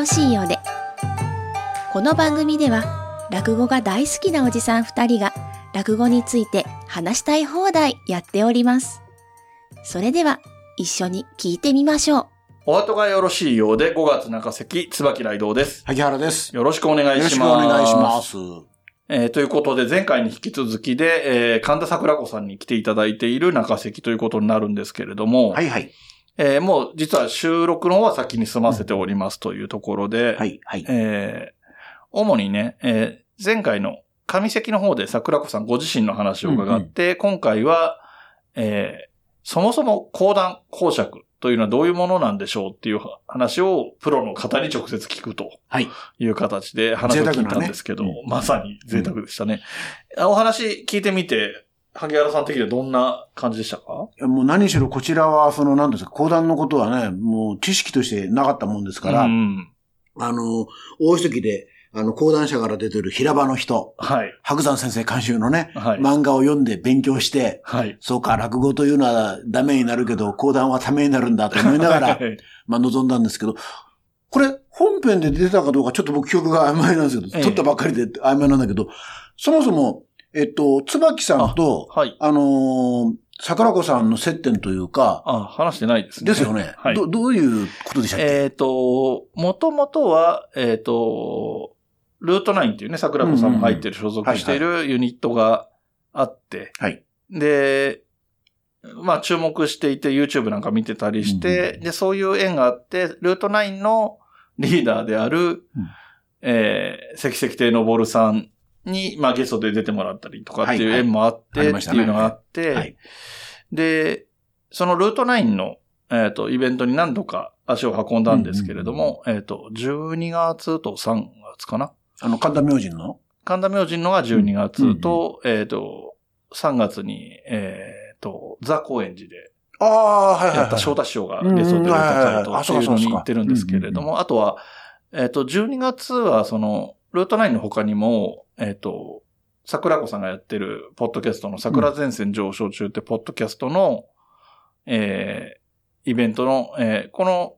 ろしいようで。この番組では、落語が大好きなおじさん二人が、落語について話したい放題やっております。それでは、一緒に聞いてみましょう。お後がよろしいようで5月中関、椿雷道です。萩原です。よろしくお願いよろしくおします。願いします。えーということで、前回に引き続きで、えー神田桜子さんに来ていただいている中関ということになるんですけれども、はいはい。えーもう実は収録の方は先に済ませておりますというところで、はいはい。えー主にね、えー前回の上関の方で桜子さんご自身の話を伺って、今回は、えーそもそも講談講釈というのはどういうものなんでしょうっていう話をプロの方に直接聞くとはい。いう形で話を聞いたんですけど、贅沢なねまさに贅沢でしたね。お話聞いてみて、萩原さん的にはどんな感じでしたか？もう何しろこちらは、その、何ですか、講談のことはね、もう知識としてなかったもんですから、うん。あの、大石時で、あの、講談社から出てる平場の人、はい。白山先生監修のね、はい。漫画を読んで勉強して、はい。そうか、落語というのはダメになるけど、講談はためになるんだと思いながら、はいまあ望んだんですけど、これ、本編で出たかどうかちょっと僕記憶が曖昧なんですけど、ええ撮ったばっかりで曖昧なんだけど、そもそも、えっと、椿さんと、はい。あのー桜子さんの接点というか、あ、話してないですね。ですよね。はい。ど、どういうことでしたっけ、えっ、と、もともとは、えっ、と、ルート9っていうね、桜子さんも入ってる、所属しているユニットがあって、はい。で、まあ注目していて YouTube なんか見てたりして、で、そういう縁があって、ルート9のリーダーである、えー、関関亭のぼるさんに、まあゲストで出てもらったりとかっていうはいはい縁もあって、っていうのがあって、はいで、そのルート9の、えっ、と、イベントに何度か足を運んだんですけれども、えっ、と、12月と3月かな。あの、神田明神の？神田明神のが12月と、えっ、と、3月に、えっ、と、ザ・高円寺でああ、はいはい、やったはい。翔太師匠がゲストで出た回とうんはいはいはい。あっていうのに行ってるんですけれども、あとは、えっ、と、12月はその、ルート9の他にも、えっ、と、桜子さんがやってるポッドキャストの桜前線上昇中ってポッドキャストの、えーイベントの、えーこの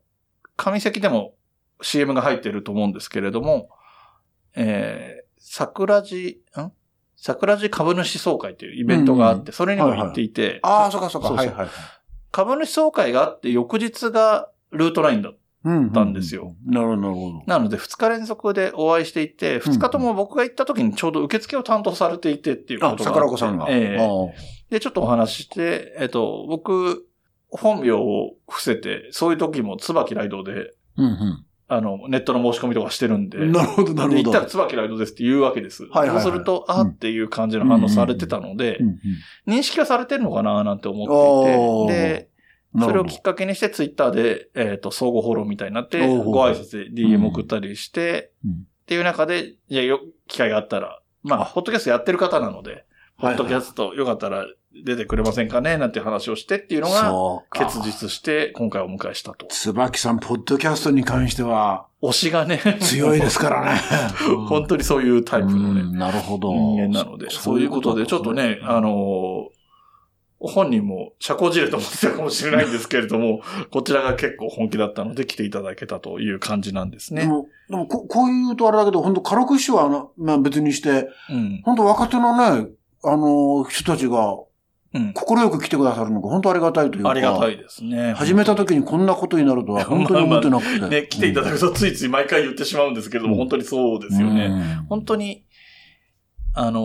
上関でも CM が入ってると思うんですけれども、えー桜地、ん？桜地株主総会というイベントがあって、それにも行っていて、ああ、そうかそうか。はいはいはい。株主総会があって翌日がルートラインだ。うんたんですよ。なるほど、なるほど。なので2日連続でお会いしていて、2日とも僕が行った時にちょうど受付を担当されていてっていうことがあっあ、て。桜子さんが。ええああで、ちょっとお話しして、えっと、僕、本名を伏せて、そういう時も椿ライドで、うんあの、ネットの申し込みとかしてるんで。うん。なるほど、なるで、ほど。行ったら椿ライドですって言うわけです。はいはいはいそうすると、あっていう感じの反応されてたのでう、んうん認識はされてるのかななんて思っていて、で、それをきっかけにしてツイッターで、えっ、と、相互フォローみたいになって、ご挨拶で DM 送ったりして、うんっていう中で、じゃあよ、機会があったら、まあ、ポッドキャストやってる方なので、ポッドキャストよかったら出てくれませんかねなんて話をしてっていうのが。結実して、今回お迎えしたと。椿さん、ポッドキャストに関しては推しがね、強いですからね。本当にそういうタイプのね、うんなるほど。人間なので、そういうことで、ちょっとね、あのー本人も社交辞令と思ってたかもしれないんですけれども、こちらが結構本気だったので来ていただけたという感じなんですね。でも、でもここういうとあれだけど、本当軽く師はな、まあ別にして、うん。本当若手のね、あの、人たちが、うん。快く来てくださるのが本当ありがたいというか。ありがたいですね。始めた時にこんなことになるとは本当に思ってなくて。ね、来ていただくとついつい毎回言ってしまうんですけれども、うん本当にそうですよね。ね本当に、あのー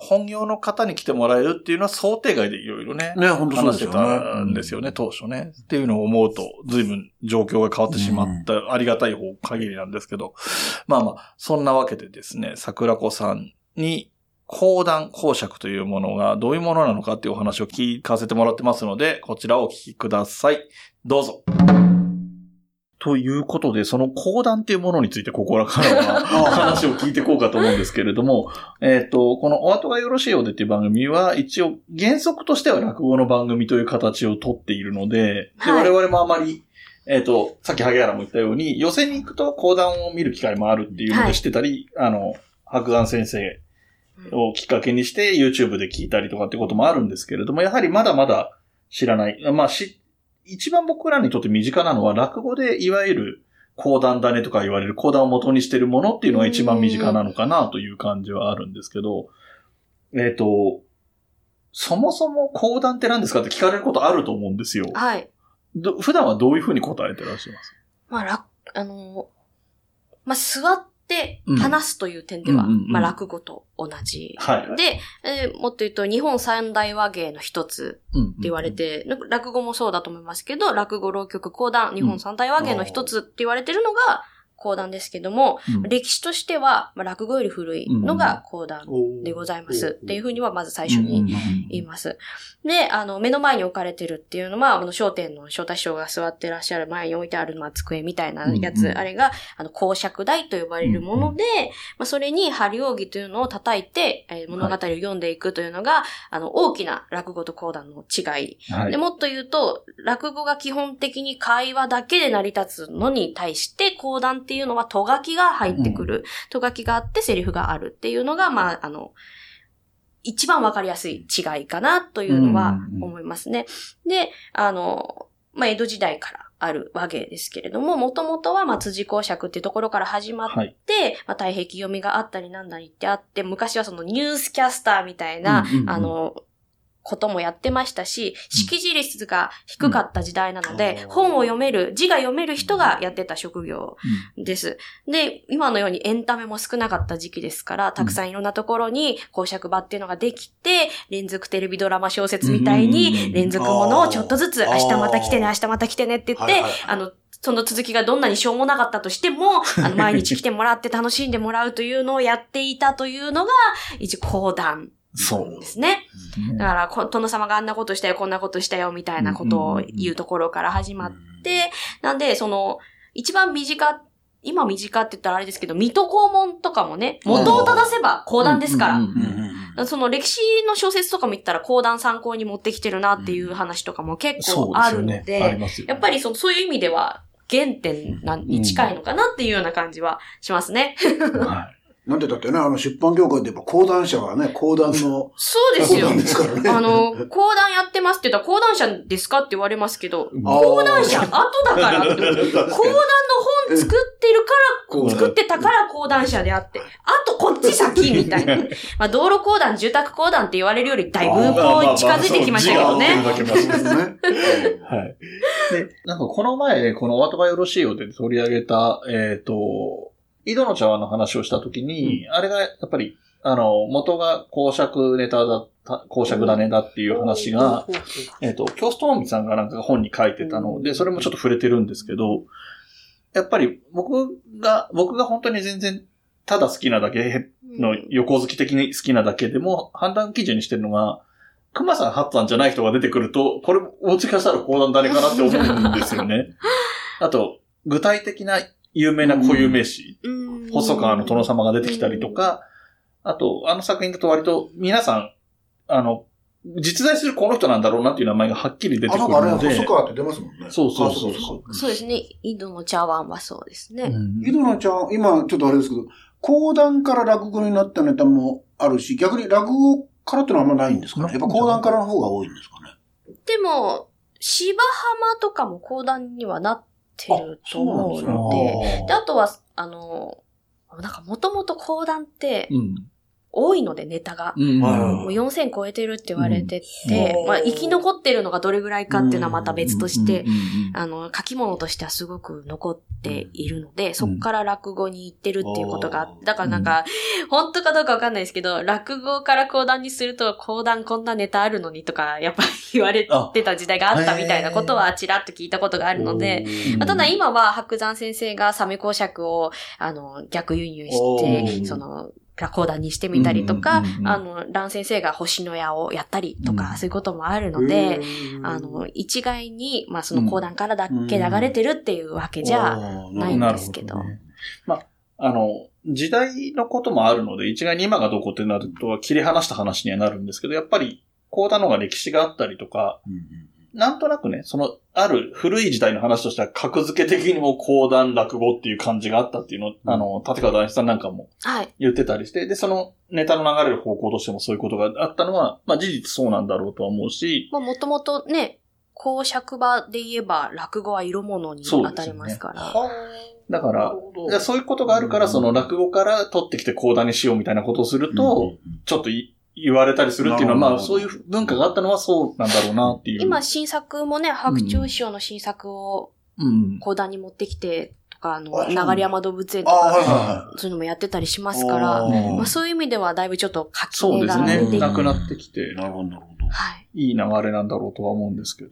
本業の方に来てもらえるっていうのは想定外でいろいろね、ね、本当そう話してですよね。たんですよね、当初ね。っていうのを思うと、随分状況が変わってしまった、ありがたい方限りなんですけど。まあまあ、そんなわけでですね、桜子さんに、講談講釈というものがどういうものなのかっていうお話を聞かせてもらってますので、こちらをお聞きください。どうぞ。ということで、その講談っていうものについてここからは 話を聞いていこうかと思うんですけれども、えっ、と、このお後がよろしいようでっていう番組は、一応原則としては落語の番組という形をとっているので、ではい。我々もあまり、えっ、と、さっき萩原も言ったように、寄せに行くと講談を見る機会もあるっていうのはい。で知ってたり、あの、白山先生をきっかけにして YouTube で聞いたりとかってこともあるんですけれども、やはりまだまだ知らない。まあ、し、一番僕らにとって身近なのは落語でいわゆる講談だねとか言われる講談を元にしてるものっていうのが一番身近なのかなという感じはあるんですけど、えっ、と、そもそも講談って何ですかって聞かれることあると思うんですよ。はい。ど普段はどういうふうに答えてらっしゃいます？まあ、ら、あの、まあ、座って話すという点では、うんうんうんうんまあ、落語と同じ。はい。で、えーもっと言うと、日本三大和芸の一つうんって言われて、落語もそうだと思いますけど、落語、浪曲、講談、日本三大和芸の一つって言われてるのが講談ですけども、うん。歴史としては、まあ、落語より古いのが講談でございます。っていうふうにはまず最初に言います。で、あの、目の前に置かれてるっていうのは、あの、商店の翔太師匠が座ってらっしゃる前に置いてある、まあ、机みたいなやつ、あれが、あの、公爵台と呼ばれるもので、まあ、それに針扇というのを叩いて、えー物語を読んでいくというのが、あの、大きな落語と講談の違い。はい。で、もっと言うと、落語が基本的に会話だけで成り立つのに対して、講談っていうのは、とがきが入ってくる。とがきがあって、セリフがあるっていうのが、まあ、あの、一番わかりやすい違いかなというのは思いますね。で、あの、まあ、江戸時代からある和芸ですけれども、もともとは、まあ、辻公爵っていうところから始まって、はい。まあ、大壁読みがあったりなんだりってあって、昔はそのニュースキャスターみたいな、うんうんうんあの、こともやってましたし、識字率が低かった時代なので、うん。本を読める、字が読める人がやってた職業です。で、今のようにエンタメも少なかった時期ですから、たくさんいろんなところに公爵場っていうのができて、連続テレビドラマ小説みたいうんうん。うんに、連続ものをちょっとずつ、明日また来てね、明日また来てねって言って、はいはい。あの、その続きがどんなにしょうもなかったとしても、あの、毎日来てもらって楽しんでもらうというのをやっていたというのが、一応講談そう。ですね。だから、こ殿様があんなことしたよ、こんなことしたよ、みたいなことを言うところから始まって、なんで、その、一番身近、今身近って言ったらあれですけど、水戸黄門とかもね、元を正せば講談ですから、その歴史の小説とかも言ったら講談参考に持ってきてるなっていう話とかも結構あるので。で、ね。やっぱりそのそういう意味では原点なに近いのかなっていうような感じはしますね。はいなんでだってね、あの出版業界で言えば講談社はね、講談のそうですよすからね。あの、講談やってますって言ったら講談社ですかって言われますけど、講談社後だからって。講談の本作ってるから、作ってたから講談社であって、あとこっち先みたいな。まあ道路講談、住宅講談って言われるよりだいぶこう近づいてきましたけどね。はい。で、なんかこの前、このお後がよろしいようで取り上げた、えっ、と、井戸の茶碗の話をしたときに、あれがやっぱり、あの、元が公爵ネタだった、公爵だねだっていう話が、えっ、と、京ストーミさんがなんか本に書いてたので、それもちょっと触れてるんですけど、やっぱり僕が、僕が本当に全然、ただ好きなだけの横好き的に好きなだけでも、判断基準にしてるのが、熊さん、ハッツさんじゃない人が出てくると、これもしかしたら講談誰かなって思うんですよね。あと、具体的な有名な固有名詞、うん細川の殿様が出てきたりとか、あと、あの作品だと割と皆さん、あの、実在するこの人なんだろうなっていう名前がはっきり出てくるあ、なんかあれ、ので。細川って出ますもんね。そうそうそうそう。そうですね。井戸の茶碗はそうですね。井戸のちゃん、今ちょっとあれですけど、講談から落語になったネタもあるし、逆に落語からってのはあんまないんですかね。やっぱ講談からの方が多いんですかね。でも、芝浜とかも講談にはなってると思うので、で、あとは、あの、なんかもともと講談ってうん。多いので、ネタが。うん。はいもう4000超えてるって言われてて、うん。まあ生き残ってるのがどれぐらいかっていうのはまた別として、あの、書き物としてはすごく残っているので、そっから落語に行ってるっていうことがあって、だからなんか、本当かどうかわかんないですけど、落語から講談にすると、講談こんなネタあるのにとか、やっぱり言われてた時代があったみたいなことはちらっと聞いたことがあるので、うんまあただ今は白山先生がサメ公爵を、あの、逆輸入しおて、ー。その、講談にしてみたりとかあの、蘭先生が星の矢をやったりとか、うん。そういうこともあるので、あの、一概に、まあその講談からだけ流れてるっていうわけじゃ、ないんですけど。まあ、あの、時代のこともあるので、一概に今がどこってなると切り離した話にはなるんですけど、やっぱり、講談の方が歴史があったりとか、なんとなくね、その、ある古い時代の話としては、格付け的にも講談落語っていう感じがあったっていうのを、あの、立川大師さんなんかもはい。言ってたりして、で、そのネタの流れる方向としてもそういうことがあったのは、まあ事実そうなんだろうとは思うし、まあもともとね、公爵場で言えば落語は色物に当たりますから。だからそういうことがあるから、その落語から取ってきて講談にしようみたいなことをすると、うん。ちょっとい言われたりするっていうのは、まあそういう文化があったのはそうなんだろうなっていう。今、新作もね、白鳥師匠の新作をうん。講談に持ってきて、とか、あの、流山動物園あとはいか、はそういうのもやってたりしますから、まあそういう意味ではだいぶちょっと垣そうですねなくなってきてい。、なるほど、なるほど。はい。いい流れなんだろうとは思うんですけど。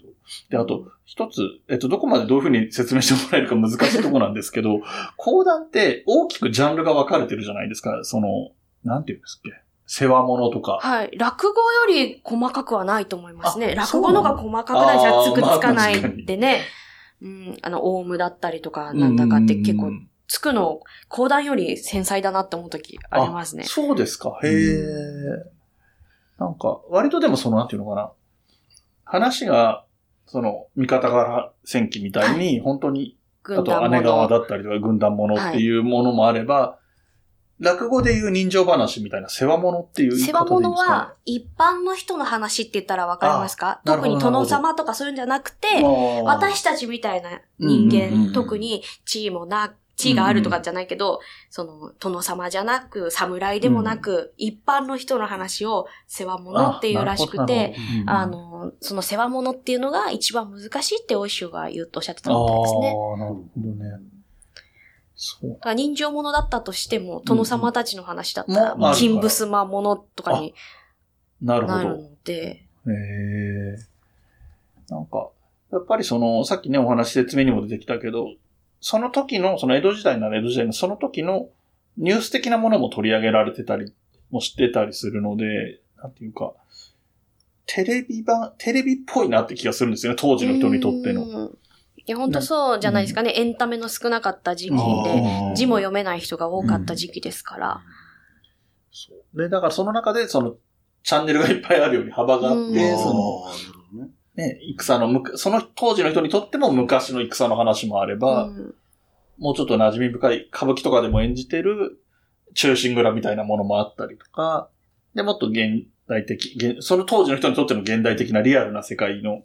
で、あと、一つ、えっと、どこまでどういうふうに説明してもらえるか難しいところなんですけど、講談って大きくジャンルが分かれてるじゃないですか。その、なんていうんですっけ？世話物とか。はい。落語より細かくはないと思いますね。あ落語の方が細かくないじゃつくつかなあーまあ確かにいでね。うん、あの、オウムだったりとか、なんだかって結構、うんつくの、講談より繊細だなって思うときありますね。そうですか。へえ。なんか、割とでもその、なんていうのかな。話が、その、味方から戦記みたいに、本当に、あと姉川。だったりとか軍団ものっていうものもあれば、落語でいう人情話みたいな世話物っていう世話物は、一般の人の話って言ったらわかりますか？特に殿様とかそういうんじゃなくて、ね、私たちみたいな人間、特に地位もな、地位があるとかじゃないけど、その、殿様じゃなく、侍でもなく、一般の人の話を世話物っていうらしくて、あ、の、その世話物っていうのが一番難しいってお師匠が言うとおっしゃってたああみたいですね。ー、なるほどね。そう。人情物だったとしても、殿様たちの話だったら、うんもうあるから金ブスマ物とかになるほど。なるので、へえ。なんか、やっぱりその、さっきね、お話説明にも出てきたけど、その時の、その江戸時代なら江戸時代のその時のニュース的なものも取り上げられてたりもしてたりするので、なんていうか、テレビ版、テレビっぽいなって気がするんですよね、当時の人にとっての。や、本当そうじゃないですかね。エンタメの少なかった時期で、字も読めない人が多かった時期ですから。そうで、だからその中で、その、チャンネルがいっぱいあるように幅があって、うんその、ね。ね、戦のむか、その当時の人にとっても昔の戦の話もあれば、うんもうちょっと馴染み深い歌舞伎とかでも演じてる中心蔵みたいなものもあったりとか、で、もっと現代的、現その当時の人にとっての現代的なリアルな世界の、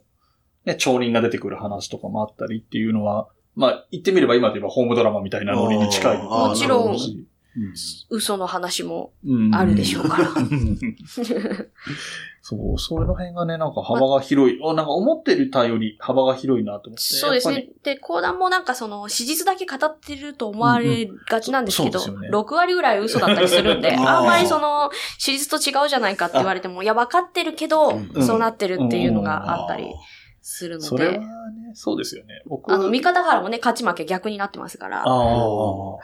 ね、町人が出てくる話とかもあったりっていうのは、まあ、言ってみれば今で言えばホームドラマみたいなノリに近いもちろん。嘘の話もうん。あるでしょうから。そう、その辺がね、なんか幅が広い。おなんか思ってるたより幅が広いなと思って。そうですね。で、講談もなんかその、史実だけ語ってると思われがちなんですけど、うんうんね。6割ぐらい嘘だったりするんで、あんまりその、史実と違うじゃないかって言われても、いや、分かってるけど、うん。そうなってるっていうのがあったりするのそれはでね、、そうですよね。僕あの、見方からもね、勝ち負け逆になってますから。ああ。はい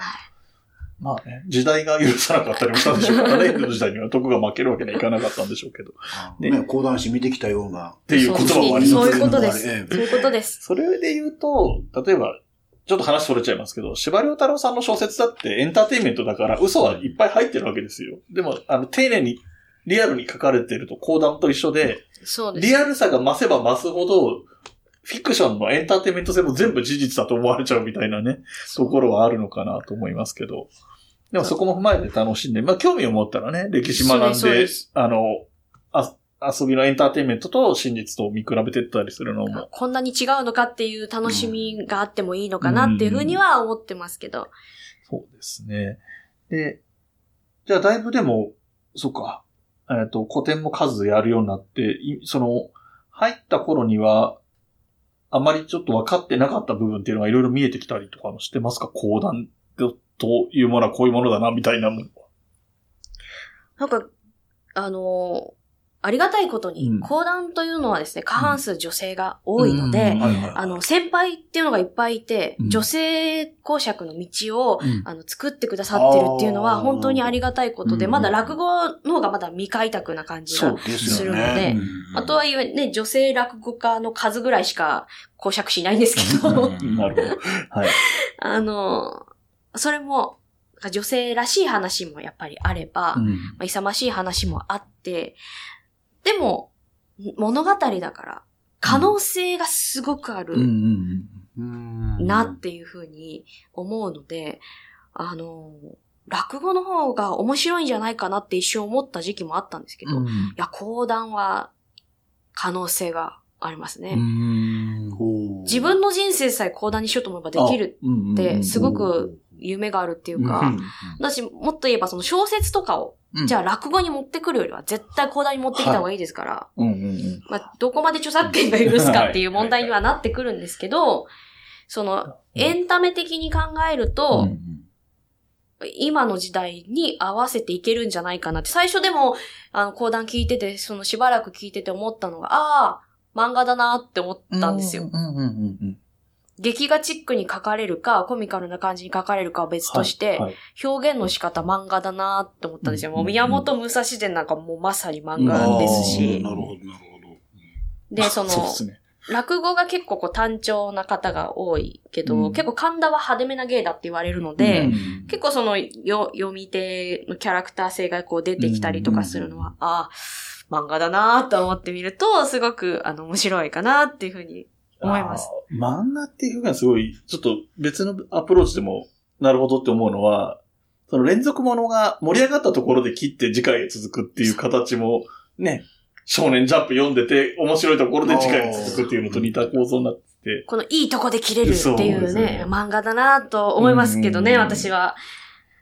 まあね、時代が許さなかったりもしたんでしょうからね、江戸時代には徳が負けるわけにはいかなかったんでしょうけど。っね、講談師見てきたような。ていう言葉もありますそういうことです。ええそういうことです。それで言うと、例えば、ちょっと話それちゃいますけど、司馬遼太郎さんの小説だってエンターテインメントだから嘘はいっぱい入ってるわけですよ。でも、あの、丁寧に、リアルに書かれてると講談と一緒で、そうです。リアルさが増せば増すほど、フィクションのエンターテインメント性も全部事実だと思われちゃうみたいなね、ところはあるのかなと思いますけど。でもそこも踏まえて楽しんで、まあ興味を持ったらね、歴史学んででで、あの、あ遊びのエンターテインメントと真実と見比べてったりするのも。こんなに違うのかっていう楽しみがあってもいいのかなっていうふうには思ってますけど。そうですね。で、じゃあだいぶでも、そっか、えっ、と、古典も数やるようになって、その、入った頃には、あまりちょっと分かってなかった部分っていうのがいろいろ見えてきたりとかもしてますか？講談というものはこういうものだな、みたいなもの。なんか、あのありがたいことにうん、講談というのはですね、過半数女性が多いので、あの、先輩っていうのがいっぱいいて、うん。女性公爵の道を、うん。あの、作ってくださってるっていうのは本当にありがたいことで、うん。まだ落語の方がまだ未開拓な感じが。ですするので。あとはいえね、女性落語家の数ぐらいしか公爵しないんですけど、うん。なるほど。はい。あの、それも、女性らしい話もやっぱりあれば、まあ、勇ましい話もあって、でも、物語だから、可能性がすごくあるうん。なっていうふうに思うので、あの、落語の方が面白いんじゃないかなって一瞬思った時期もあったんですけど、いや、講談は可能性がありますね。ほ自分の人生さえ講談にしようと思えばできるって、すごく夢があるっていうか、だし、もっと言えばその小説とかを、じゃあ落語に持ってくるよりは絶対講談に持ってきた方がいいですから。まあ、どこまで著作権が許すかっていう問題にはなってくるんですけど、その、エンタメ的に考えると、今の時代に合わせていけるんじゃないかなって。最初でも、あの、講談聞いてて、そのしばらく聞いてて思ったのが、ああ、漫画だなって思ったんですよ。うんうんうんうん。劇画チックに書かれるか、コミカルな感じに書かれるかは別として、はいはい表現の仕方漫画だなって思ったんですよ。うんもう宮本武蔵伝なんかもうまさに漫画ですし。なるほど、なるほど。で、その、そね。落語が結構こう単調な方が多いけど、うん結構神田は派手めな芸だって言われるので、うん結構そのよ読み手のキャラクター性がこう出てきたりとかするのは、ああ、漫画だなと思ってみると、すごくあの面白いかなっていうふうに思います。漫画っていう表現はすごい、ちょっと別のアプローチでも、なるほどって思うのは、その連続ものが盛り上がったところで切って次回へ続くっていう形も、ね、少年ジャンプ読んでて面白いところで次回へ続くっていうのと似た構造になってて、このいいとこで切れるっていうですねね、漫画だなと思いますけどね、うん私は。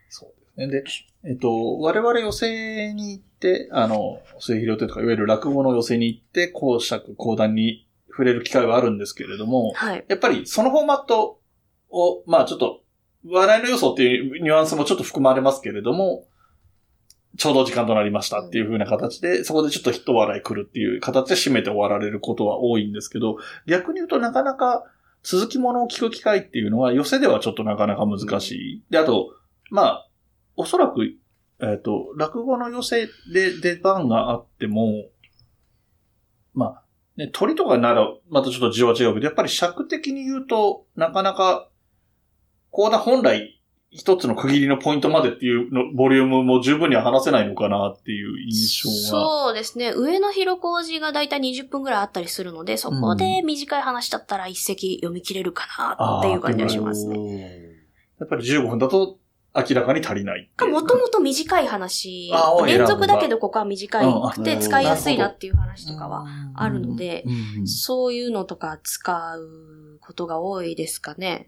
そうですね。で、えっと、我々寄席に行って、あの、末広亭とか、いわゆる落語の寄席に行って、講釈、講談に触れる機会はあるんですけれども、はい。やっぱりそのフォーマットを、まあちょっと、笑いの要素っていうニュアンスもちょっと含まれますけれども、ちょうど時間となりましたっていう風な形で、そこでちょっと一笑い来るっていう形で締めて終わられることは多いんですけど、逆に言うとなかなか続きものを聞く機会っていうのは寄せではちょっとなかなか難しい。で、あと、まあ、おそらく、えっ、と、落語の寄せで出番があっても、まあ、ね、鳥とかなら、またちょっと字は違うけど、やっぱり尺的に言うと、なかなか、コーナー本来、一つの区切りのポイントまでっていうの、ボリュームも十分には話せないのかなっていう印象が。そうですね。上の広小路がだいたい20分ぐらいあったりするので、そこで短い話だったら一席読み切れるかなっていう感じがしますね。やっぱり15分だと明らかに足りない。もともと短い話連続だけどここは短くてうん使いやすいなっていう話とかはあるので、そういうのとか使うことが多いですかね。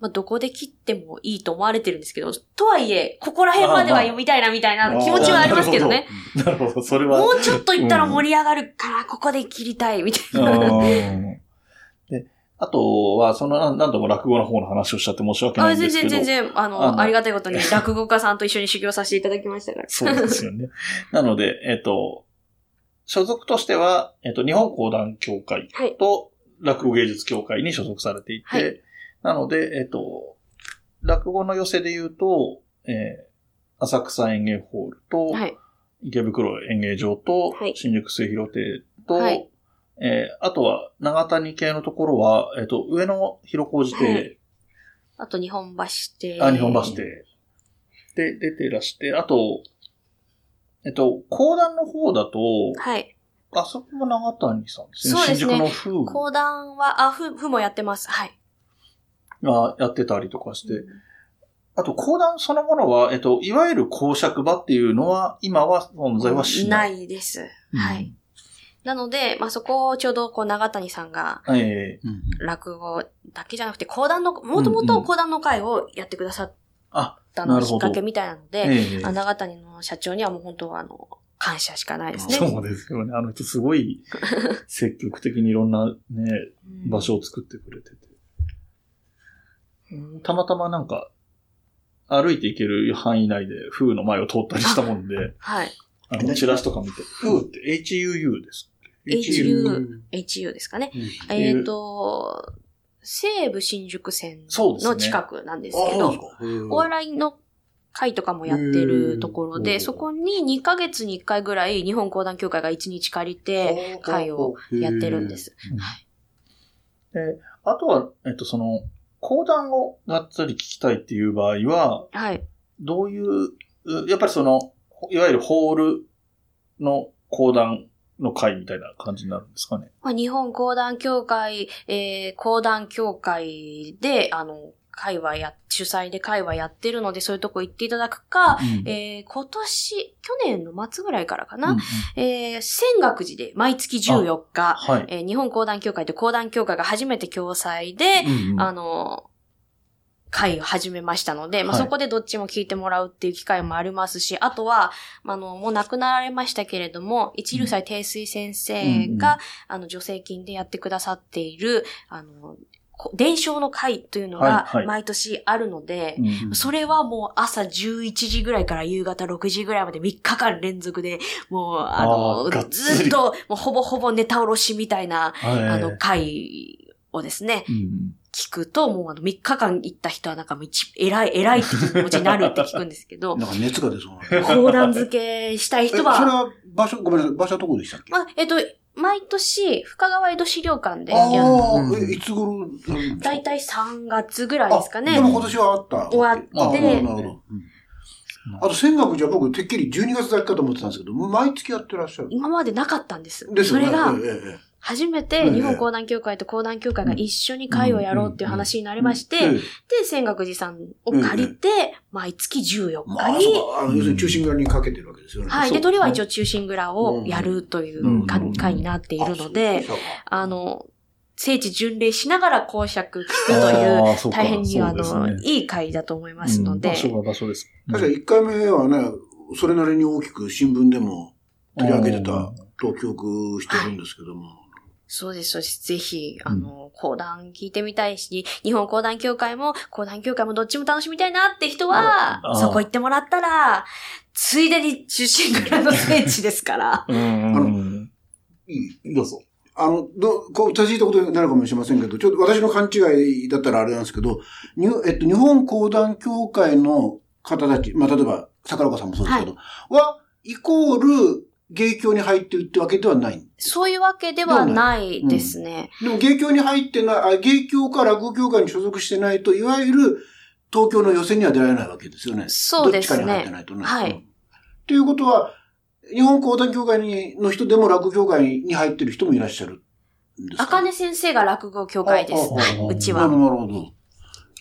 まあ、どこで切ってもいいと思われてるんですけど、とはいえ、ここら辺までは読みたいなみたいな気持ちはありますけどね。なるほど、それは。もうちょっと行ったら盛り上がるから、ここで切りたいみたいな。あとは、その、なん何度も落語の方の話をしちゃって申し訳ないんですけど。然全然、あの、あのありがたいことに落語家さんと一緒に修行させていただきましたから。そうですよね。なので、えっ、と、所属としては、えっ、と、日本講談協会はい。と落語芸術協会に所属されていて、はいなので、えっ、と、落語の寄せで言うと、えー浅草演芸ホールと、はい。池袋演芸場と、はい新宿末広亭と、はいえーあとは長谷系のところは、えっ、と、上野広小路亭、はいあと、日本橋亭。あ、日本橋亭で出てらして、あと、えっと、講談の方だと、はい。あそこも長谷さんですね。そうですね新宿の風講談は、あ、ふ、ふもやってます。はい。がやってたりとかして、あと講談そのものは、えっと、いわゆる公爵場っていうのは、今は存在はしない。ないです。うんはい。なので、まあ、そこをちょうど、こう、長谷さんが、ええ落語だけじゃなくて、講談の、もともと講談の会をやってくださっあ、たのきっかけみたいなので、ええ。あ長谷の社長にはもう本当は、あの、感謝しかないですね。そうですよね。あの人すごい 積極的にいろんなね、うん。場所を作ってくれてて。うん。たまたまなんか、歩いて行ける範囲内で風の前を通ったりしたもんで、はい。あの、チラシとか見て、風って HUU です HU HU ですかね。うんえっ、と、西武新宿線の近くなんですあ、けど。お笑いの会とかもやってるところで、そこに2ヶ月に1回ぐらい日本講談協会が1日借りて、会をやってるんで。す。で、あとは、えっと、その、講談をがっつり聞きたいっていう場合は、はい。どういう、うやっぱりその、いわゆるホールの講談の会みたいな感じになるんですかね。まあ、日本講談協会、えー、講談協会で、あの、会話や、主催で会話やってるので、そういうとこ行っていただくか、うんえー今年、去年の末ぐらいからかな、うんえー仙岳寺で毎月14日、はい。えー日本講談協会と講談協会が初めて共催で、うんうんあの、会を始めましたので、まあ、はい。そこでどっちも聞いてもらうっていう機会もありますし、あとは、まああの、もう亡くなられましたけれども、一流祭定水先生が、うん。うんあの、助成金でやってくださっている、あの、こ伝承の会というのがはいはい。毎年あるので、うんそれはもう朝11時ぐらいから夕方6時ぐらいまで3日間連続で、もう、あの、ずっと、もうほぼほぼネタおろしみたいな、はい。あの、会をですね、うん聞くと、もうあの、3日間行った人はなんかもう一、偉い、偉いっていう気持ちになるって聞くんですけど、なんか熱が出そうな。え、講談付けしたいそれ人は、は場所、ごめんなさい、場所はどこでしたっけ？まあ、えっと、毎年、深川江戸資料館であやる。あ、うんえ、いつ頃やるんですか？だいたい3月ぐらいですかねあで。も今年はあった。終わってあなるほど、なるほど。うんあと、仙岳じゃ僕、てっきり12月だけかと思ってたんですけど、毎月やってらっしゃる。今までなかったんです。ですよね。それが、ええええ初めえてえ日本講談協会と講談協会が一緒に会をやろうっていう話になりまして、ええで、仙岳寺さんを借りて、毎月14まあ、日に、要するに中心蔵にかけてるわけですよね。はい。で、鳥は一応中心蔵をやるという会になっているので、あの、聖地巡礼しながら公爵聞くという、大変にあの、いい会だと思いますので。場、所は場所です。確かに1回目はね、それなりに大きく新聞でも取り上げてたうん。と記憶してるんですけども。そうです、そうです。ぜひ、あの、講談聞いてみたいし、日本講談協会も、講談協会もどっちも楽しみたいなって人はそこ行ってもらったら、ついでに中心蔵の聖地ですから。うんうんいいどうぞ。あの、ど、こう、正しいことになるかもしれませんけど、ちょっと私の勘違いだったらあれなんですけど、にえっと、日本講談協会の方たち、まあ、例えば、桜岡さんもそうですけど、は、イコール、芸協に入ってるってわけではない。そういうわけではないですね。でも芸協に入ってない、あ芸協か落語協会に所属してないと、いわゆる東京の予選には出られないわけですよね。そうですねどっちかに入ってないとね。はいうんということは、日本講談協会にの人でも落語協会に入ってる人もいらっしゃるんですか？あかね先生が落語協会です。うちは。なるほど。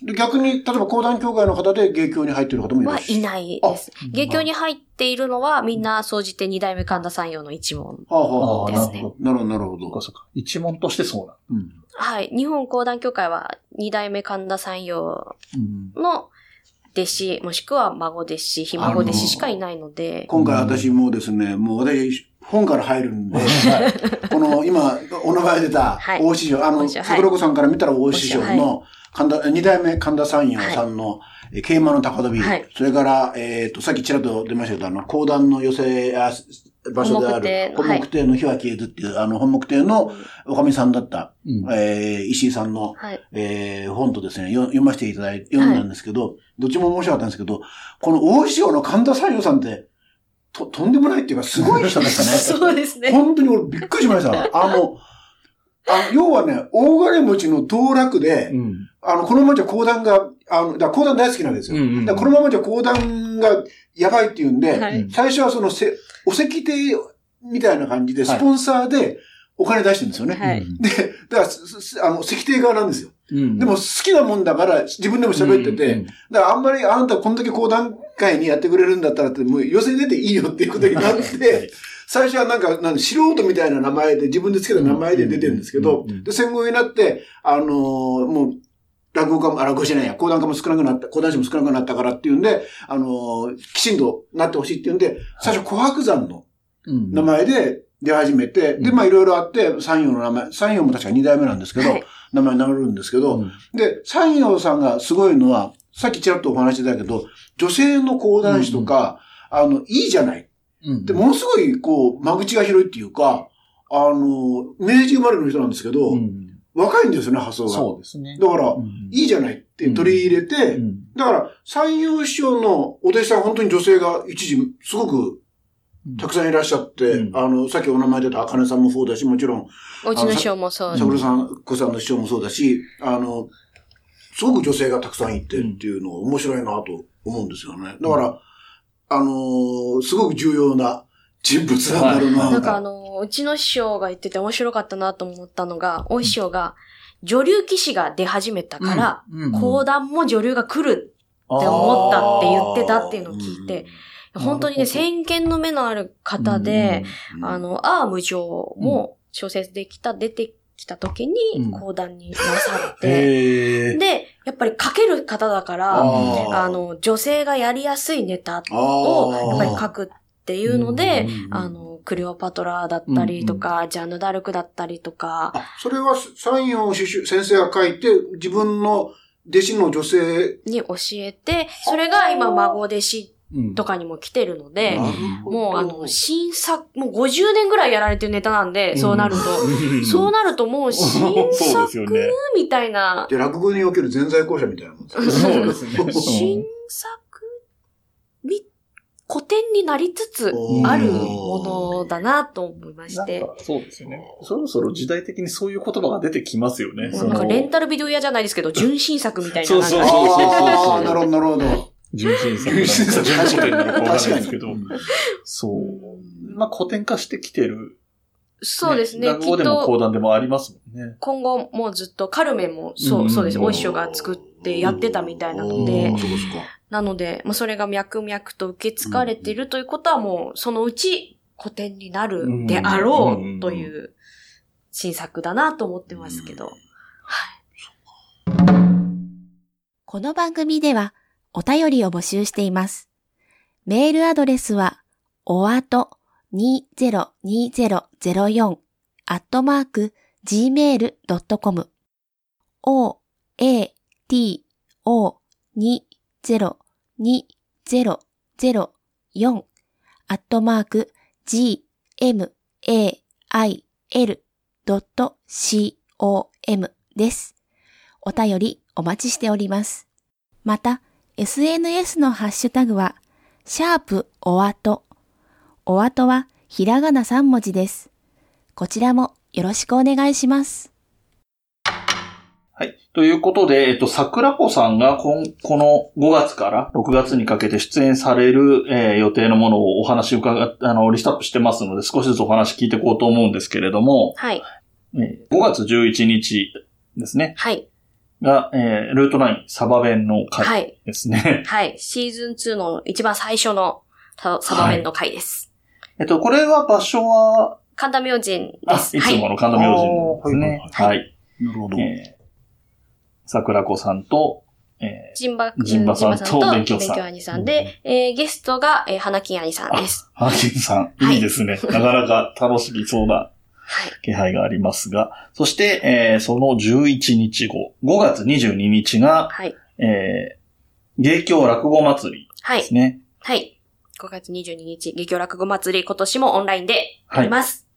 で逆に、例えば講談協会の方で芸協に入ってる方もいらっしゃる。はいないです。芸協に入っているのは、みんな総じて二代目神田山陽の一門。ですねなるほど。なるほど。一問としてそうな。うん。はい。日本講談協会は二代目神田山陽うんの弟子、もしくは孫弟子、ひ孫弟子しかいないので、今回私もですね、もう私、本から入るんで、この今、お名前出たはい大師匠、あの、桜子さんから見たら大師匠はの、神田、二代目神田山陽さんの、え桂馬の高飛び、はいそれから、えっ、と、さっきちらっと出ましたけど、あの、講談の寄せあ場所である、本木亭の日は消えずっていう、あの、本木亭のおかみさんだった、うんえー石井さんの、はい。えー本とですね、よ読ませていただいて、読んだんですけど、どっちも面白かったんですけど、この大師匠の神田山陽さんって、と、とんでもないっていうか、すごい人でしたね。そうですね。本当に俺びっくりしました。あの、あの要はね、大金持ちの道楽で、うん。あの、このままじゃ講談が、あの、だから講談大好きなんですよ。うんうんだこのままじゃ講談がやばいっていうんで、はい。最初はそのせ、お席亭みたいな感じで、スポンサーでお金出してるんですよね。はい。で、だからあの、石亭側なんですよ。うんでも、好きなもんだから自分でも喋ってて、うんだからあんまりあなたこんだけ講談会にやってくれるんだったらって、もう寄せ出ていいよっていうことになって、最初はなんか、なんか素人みたいな名前で、自分で付けた名前で出てるんですけどうんうんうん、で、戦後になって、あのーもう、落語家も、あ、落語じゃないや、講談家も少なくなった、講談師も少なくなったからっていうんで、あのーきちんとなってほしいっていうんで、最初、琥珀山のうん。名前で出始めて、で、うん。まあいろいろあって、三陽の名前、三陽も確か二代目なんですけど、はい。名前になるんですけど、うん。で、三陽さんがすごいのは、さっきちらっとお話ししたけど、女性の講談師とか、あの、いいじゃない。うんで、ものすごい、こう、間口が広いっていうか、あの、明治生まれの人なんですけど、うん若いんですよね、発想が。そうですね。だから、うんいいじゃないって取り入れて、うんだから、三陽師匠のお弟子さん、本当に女性が一時、すごくたくさんいらっしゃって、うんあの、さっきお名前出た茜さんもそうだし、もちろん、おうちの師匠もそう。桜さん、子さんの師匠もそうだし、あの、すごく女性がたくさんいてっていうのが面白いなと思うんですよね。だから、あのーすごく重要な人物なんだろうな。なんかあの、うちの師匠が言ってて面白かったなと思ったのが、大師匠が、女流騎士が出始めたから、講談も女流が来るって思ったって言ってたっていうのを聞いて、本当にね、先見の目のある方で、あの、アーム上も小説できた、出てきた時にうん。講談になされて、へー。で、やっぱり書ける方だから、あの、女性がやりやすいネタあを、ー。やっぱり書くっていうのでうんうんう、んあの、クレオパトラだったりとか、ジャンヌ・ダルクだったりとか、あ、それはサインを先生が書いて、自分の弟子の女性。に教えて、それが今孫弟子うんとかにも来てるので、なるほどもうあの、新作、もう50年ぐらいやられてるネタなんで、そうなると。うんそうなるともう新そうです作よね。みたいな、で、落語における全在校舎みたいなもんですね。そうですね。新作み、古典になりつつあるものだなと思いまして。なんかそうですよね。そろそろ時代的にそういう言葉が出てきますよね。なんかレンタルビデオ屋じゃないですけど、純真作みたいな。なんかそうそうそうああ、なるほど、なるほど。純真作なのか、純真作純古典なのかわかんない確かにですけど。そう。まあ古典化してきてる。そうですね。きっ落語でも講と、談でもありますもんね。今後もうずっとカルメンもそうう、んそうです。お師匠が作ってやってたみたいなのでおー、そうですか。なので、もうそれが脈々と受け継がれているということはもう、そのうち古典になるであろうという新作だなと思ってますけど。この番組ではお便りを募集しています。メールアドレスは、おあと202004アットマーク gmail.com o, a, t, o, 202004アットマーク g, m, a, i, l, c, o, m です。お便りお待ちしております。また、SNS のハッシュタグは、シャープおあと。おあとはひらがな3文字です。こちらもよろしくお願いします。はい。ということで、えっと、桜子さんがこんこの5月から6月にかけて出演される、えー予定のものをお話伺っ、あの、リストアップしてますので、少しずつお話聞いていこうと思うんですけれども、はい。えー5月11日ですね。はい。が、えールート9サバ弁のは回い。ですね。はい。シーズン2の一番最初のササバメンの回です。えっと、これは場所は、神田明神であ、す。いつもの神田明神ですね。ははい。なるほど。えー桜子さんと、えジンバ、ジンバさんと勉強さん勉強兄さんで、えーゲストが、えー花金兄さんです。ー、ハーキンさん、はいいいですね。なかなか楽しみそうなはい。気配がありますが、そして、えーその11日後、5月22日が、はい。えー、芸協落語祭りはいです。ね。はい。5月22日、劇場落語祭り、今年もオンラインでやります。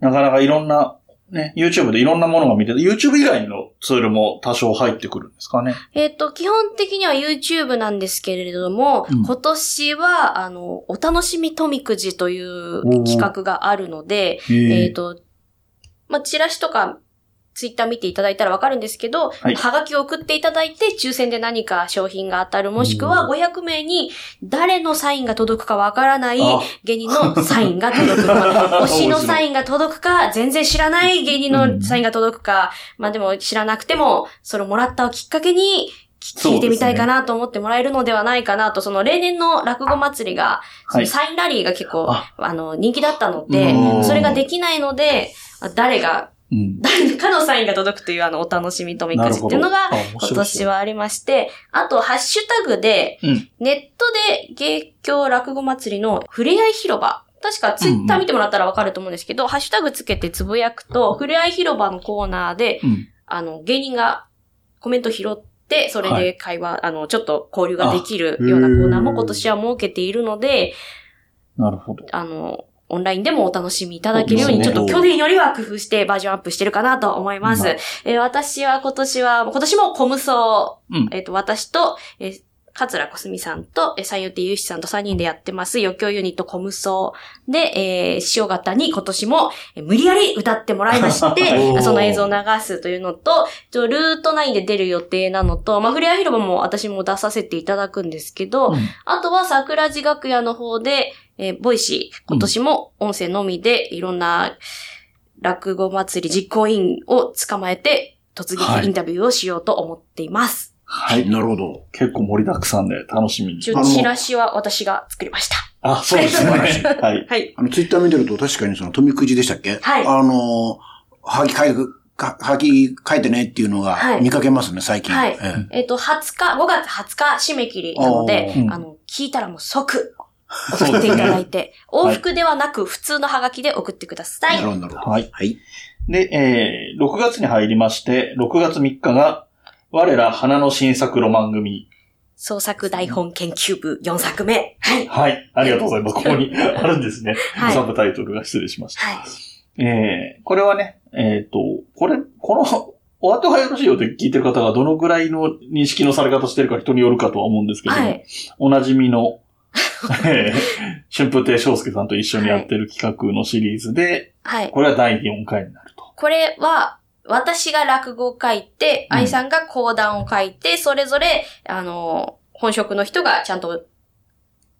なかなかいろんな、ね、YouTube でいろんなものが見て、YouTube 以外のツールも多少入ってくるんですかね？えっ、と、基本的には YouTube なんですけれども、うん。今年は、あの、お楽しみとみくじという企画があるので、えっ、と、まあ、チラシとか、ツイッター見ていただいたらわかるんですけど、はい。はがきを送っていただいて、抽選で何か商品が当たる、もしくは500名に誰のサインが届くかわからないあ。芸人のサインが届くか、推しのサインが届くか、全然知らない芸人のサインが届くか、まあでも知らなくても、それをもらったをきっかけに、聞いてみたいかなと思ってもらえるのではないかなと、その例年の落語祭りが、サインラリーが結構、あ。あの、人気だったのでう、ん。それができないので、あ誰が、うん。誰 かのサインが届くというあの、お楽しみとみくじっていうのが、今年は。はありまして、あと、ハッシュタグで、うんネットで芸協落語祭りのふれあい広場。確かツイッター見てもらったらわかると思うんですけど、ハッシュタグつけてつぶやくと、ふれあい広場のコーナーで、うん。あの、芸人がコメント拾って、それで会話、あの、ちょっと交流ができるようなコーナーも今年は設けているので、なるほど。あの、オンラインでもお楽しみいただけるように、ちょっと去年よりは工夫してバージョンアップしてるかなと思います。はいえー私は今年は、今年もコムソうん。えっ、と、私と、えー桂小澄さんと、えー、三遊亭ゆうしさんと3人でやってます、余興ユニットコムソーで、えー、塩型に今年も、えー無理やり歌ってもらいまし おてー、その映像を流すというのと、ちょルート9で出る予定なのと、まあ、フレア広場も私も出させていただくんですけど、うんあとは桜地楽屋の方で、えーボイシー、今年も音声のみでいろんな落語祭り実行委員を捕まえて、突撃インタビューをしようと思っています。はい。なるほど。結構盛りだくさんで楽しみに。チラシは私が作りました。あ、そうですね。はい。はい。あの、ツイッター見てると確かにその、富くじでしたっけ？はいあの、はがき書いて、かはがき書いてねっていうのがはい見かけますね、最近。はいえええっ、と、20日、5月20日締め切りなので、おーあの、聞いたらもう即送っていただいて、往復ではなく普通のハガキで送ってください。なるほど、なるほど。はい。はい。で、えー、6月に入りまして、6月3日が、我ら花の新作ロマン組。創作台本研究部4作目。はい。はい。ありがとうございます。ここに あるんですね。はいサブタイトルが失礼しました。はい。えー、これはね、えっ、と、これ、この、お後がよろしいよって聞いてる方がどのぐらいの認識のされ方してるか人によるかとは思うんですけども、はい。おなじみの、えー 春風亭昇介さんと一緒にやってる企画のシリーズで、はい。これは第4回になると。これは、私が落語を書いて、うん愛さんが講談を書いて、それぞれ、あの、本職の人がちゃんと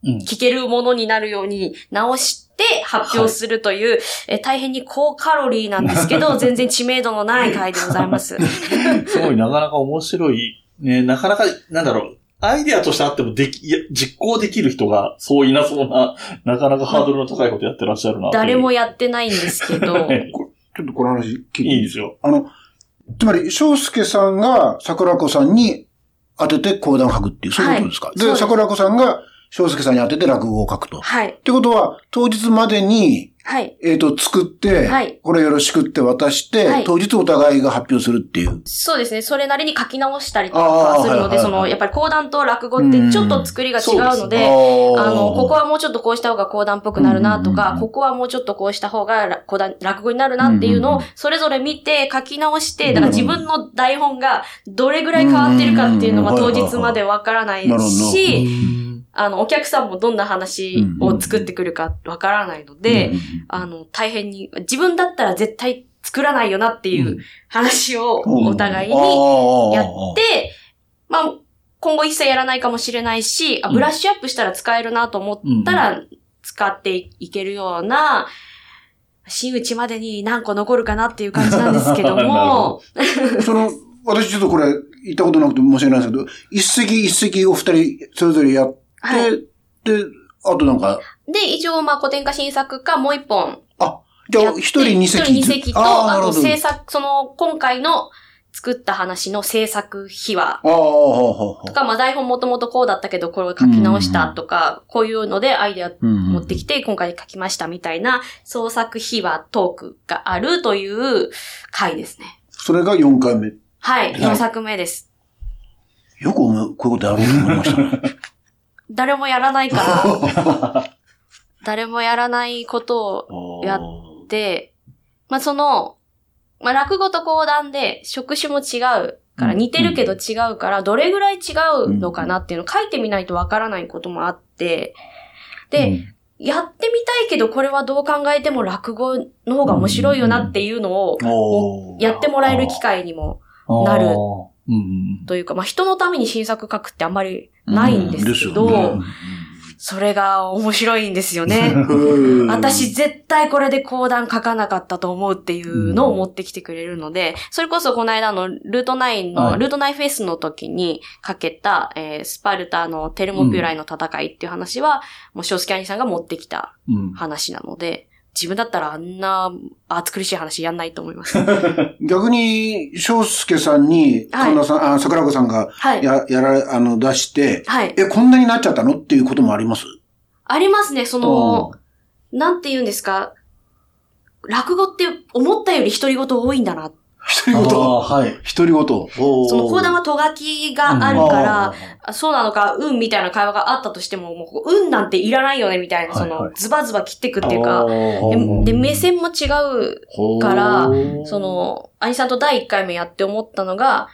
うん。聞けるものになるように直して発表するという、え大変に高カロリーなんですけど、全然知名度のない回でございます。すごいなかなか面白い、ね、なかなか、なんだろう、アイデアとしてあってもでき、いや、実行できる人がそういなそうな、なかなかハードルの高いことやってらっしゃるな誰もやってないんですけど、えちょっとこの話聞いていいですよ。あの、つまり、翔介さんが桜子さんに当てて講談を書くっていう、そういうことですか、で、はい。です。桜子さんが翔介さんに当てて落語を書くと。っはい。てことは、当日までに、はい。えっ、と、作って、はい。これよろしくって渡して、はい。当日お互いが発表するっていう。そうですね。それなりに書き直したりとかするので、はいはいはい。その、やっぱり講談と落語ってちょっと作りが違うので、ああの、ここはもうちょっとこうした方が講談っぽくなるなとか、ここはもうちょっとこうした方がら講談、落語になるなっていうのをそれぞれ見て書き直して、うんだから自分の台本がどれぐらい変わってるかっていうのは当日までわからないし、あの、お客さんもどんな話を作ってくるかわからないので、あの、大変に、自分だったら絶対作らないよなっていう話をお互いににやって、まあ、今後一切やらないかもしれないし、あブラッシュアップしたら使えるなと思ったら、使っていけるような、真打ちまでに何個残るかなっていう感じなんですけども、その、私ちょっとこれ、言ったことなくて申し訳ないですけど、一席一席お二人それぞれやって、はい。で、あとなんか、で、一応、まあ、古典化新作かもう一本あ、じゃあ。一人二席。一人二席と、あとあーなるほど制作、その、今回の作った話の制作秘話ああ、とか、まあ、台本もともとこうだったけど、これを書き直したとか、こういうのでアイデア持ってきて、今回書きましたみたいな創作秘話トークがあるという回ですね。それが4回目。はい、はい4作目です。よく思うこういうことやろうと思いましたね。誰もやらないから、誰もやらないことをやっで、まあ、その、まあ、落語と講談で職種も違うから、うん。似てるけど違うから、どれぐらい違うのかなっていうのを書いてみないとわからないこともあって、で、やってみたいけど、これはどう考えても落語の方が面白いよなっていうのを、やってもらえる機会にも、なる。うんうん。というか、まあ、人のために新作書くってあんまりないんですけど、それが面白いんですよね。うん。私絶対これで講談書かなかったと思うっていうのを持ってきてくれるので、それこそこの間のルート9の、はい。ルート9フェスの時にかけた、えースパルタのテルモピュライの戦いっていう話は、もうショースキャニさんが持ってきたうん。話なので、自分だったらあんな暑苦しい話やんないと思います。逆に、翔介さんに、はい神田さん、あ、桜子さんが、はい。や、やら、あの、出して、はい。え、こんなになっちゃったのっていうこともあります？ありますね、その、なんて言うんですか？落語って思ったより独り言多いんだな。あ独り言。あはい。独り言。そその講談はとがきがあるうんから、あそうなのか、うんみたいな会話があったとしても、もう、うんなんていらないよねみたいな、その、ズバズバ切ってくっていうか、うんで、で目線も違うから、そ、の、兄さんと第1回目やって思ったのが、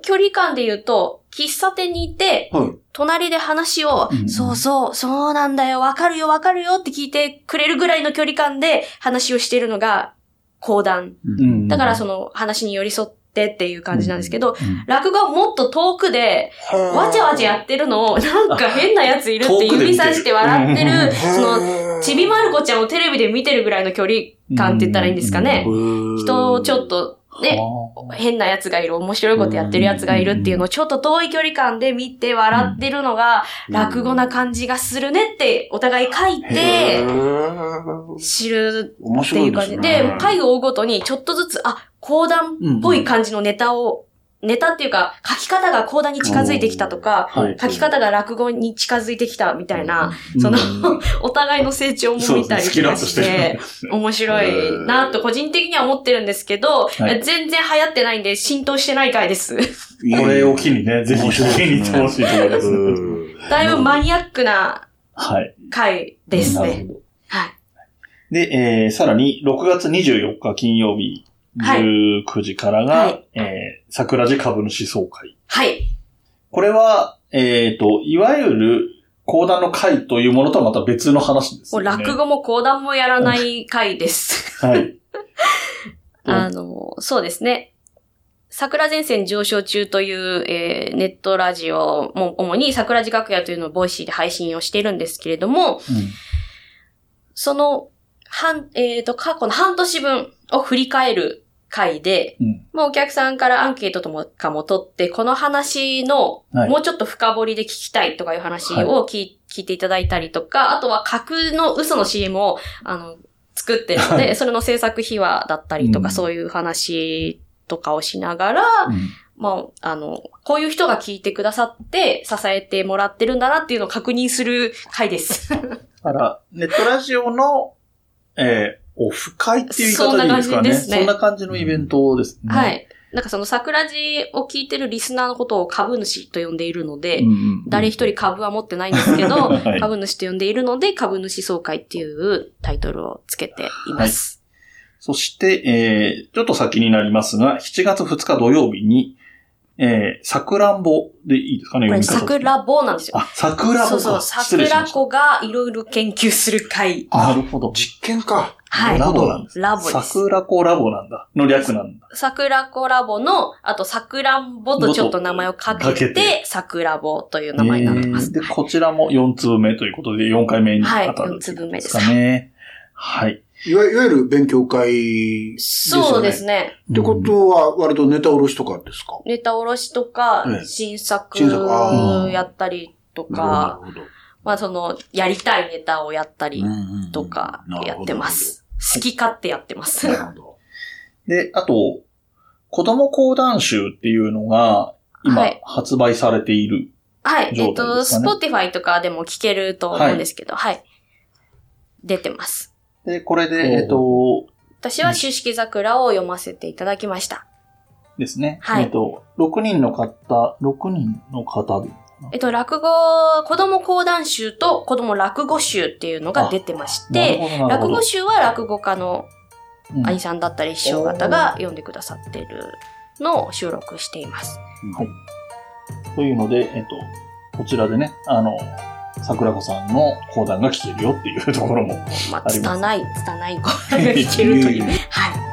距離感で言うと、喫茶店にいて、はい。隣で話を、うんそうそう、そうなんだよ、わかるよ、わかるよって聞いてくれるぐらいの距離感で話をしているのが講談。うん。だからその話に寄り添っってっていう感じなんですけど、うん。落語はもっと遠くで、わちゃわちゃやってるのを、なんか変なやついるって指さして笑ってる、その、ちびまる子ちゃんをテレビで見てるぐらいの距離感って言ったらいいんですかね。人をちょっと、ね、変なやつがいる、面白いことやってるやつがいるっていうのをちょっと遠い距離感で見て笑ってるのが、落語な感じがするねってお互い書いて、知る面っていう感じ。で、回を追うごとにちょっとずつ、あ、講談っぽい感じのネタを、ネタっていうか、書き方が講談に近づいてきたとか、はい。書き方が落語に近づいてきたみたいな、その、お互いの成長も見たりとかして、面白いなと個人的には思ってるんですけど、はい全然流行ってないんで浸透してない回です。これを機にね、ぜひ聞きに行ってほしいところです。だいぶマニアックなはい。回ですね。はい。で、えー、さらに、6月24日金曜日、はい19時からが、はいえー、桜地株主総会。はい。これは、えっ、と、いわゆる、講談の会というものとはまた別の話ですね。落語も講談もやらない会です。はい。あの、そうですね。桜前線上昇中という、えーネットラジオも主に桜地楽屋というのをボイシーで配信をしているんですけれども、その、半、えっ、と、過去の半年分を振り返る回で、うん。うん。まあ、お客さんからアンケートともかも取って、この話の、はいもうちょっと深掘りで聞きたいとかいう話を聞,、い、聞いていただいたりとか、あとは架空の嘘の CM を、あの、作ってるので、はいそれの制作秘話だったりとか、うんそういう話とかをしながら、まあ、あの、こういう人が聞いてくださって、支えてもらってるんだなっていうのを確認する回です。だから、ネットラジオの、えー、オフ会っていう言い方でいいですかね。そんな感じですねそんな感じのイベントですね。は。い。なんかその桜地を聞いてるリスナーのことを株主と呼んでいるので、うんうん誰一人株は持ってないんですけど、は い株主と呼んでいるので、株主総会っていうタイトルをつけています。そして、えー、ちょっと先になりますが、7月2日土曜日に、えー、さくらんぼでいいですかね、これ。桜棒なんですよ。あ、桜そうそう。桜子がいろいろ研究する会。なるほど。実験か。はいラボなんです。ラボです桜子ラボなんだ。の略なんだ。桜子ラボの、あと桜んぼとちょっと名前をかけてて、桜棒という名前になってます。えーで、こちらも4粒目ということで、4回目にはい当たる四粒目ですかね。はい。いわいわゆる勉強会ですよね。そうですね。ってことは、割とネタおろしとかですか？ネタおろしとかえ、え新作やったりとなか。まあその、やりたいネタをやったりとかうんうんやってます。好き勝手やってます。なるほど。で、あと、子供講談集っていうのが、今はい、発売されている。はい。えっ状態と、ですかね Spotify とかでも聞けると思うんですけど、はい。出てます。で、これで、えっと、私は、秋式桜を読ませていただきました。ですね。はいえっと、6人の方、6人の方で。えっと、落語、子供講談集と子供落語集っていうのが出てまして、落語集は落語家のうん兄さんだったり師匠方が読んでくださってるのを収録しています。はい。というので、えっと、こちらでね、あの、桜子さんの講談が聞けるよっていうところも。まあ、あります拙い、拙い声が聞けるという。はい。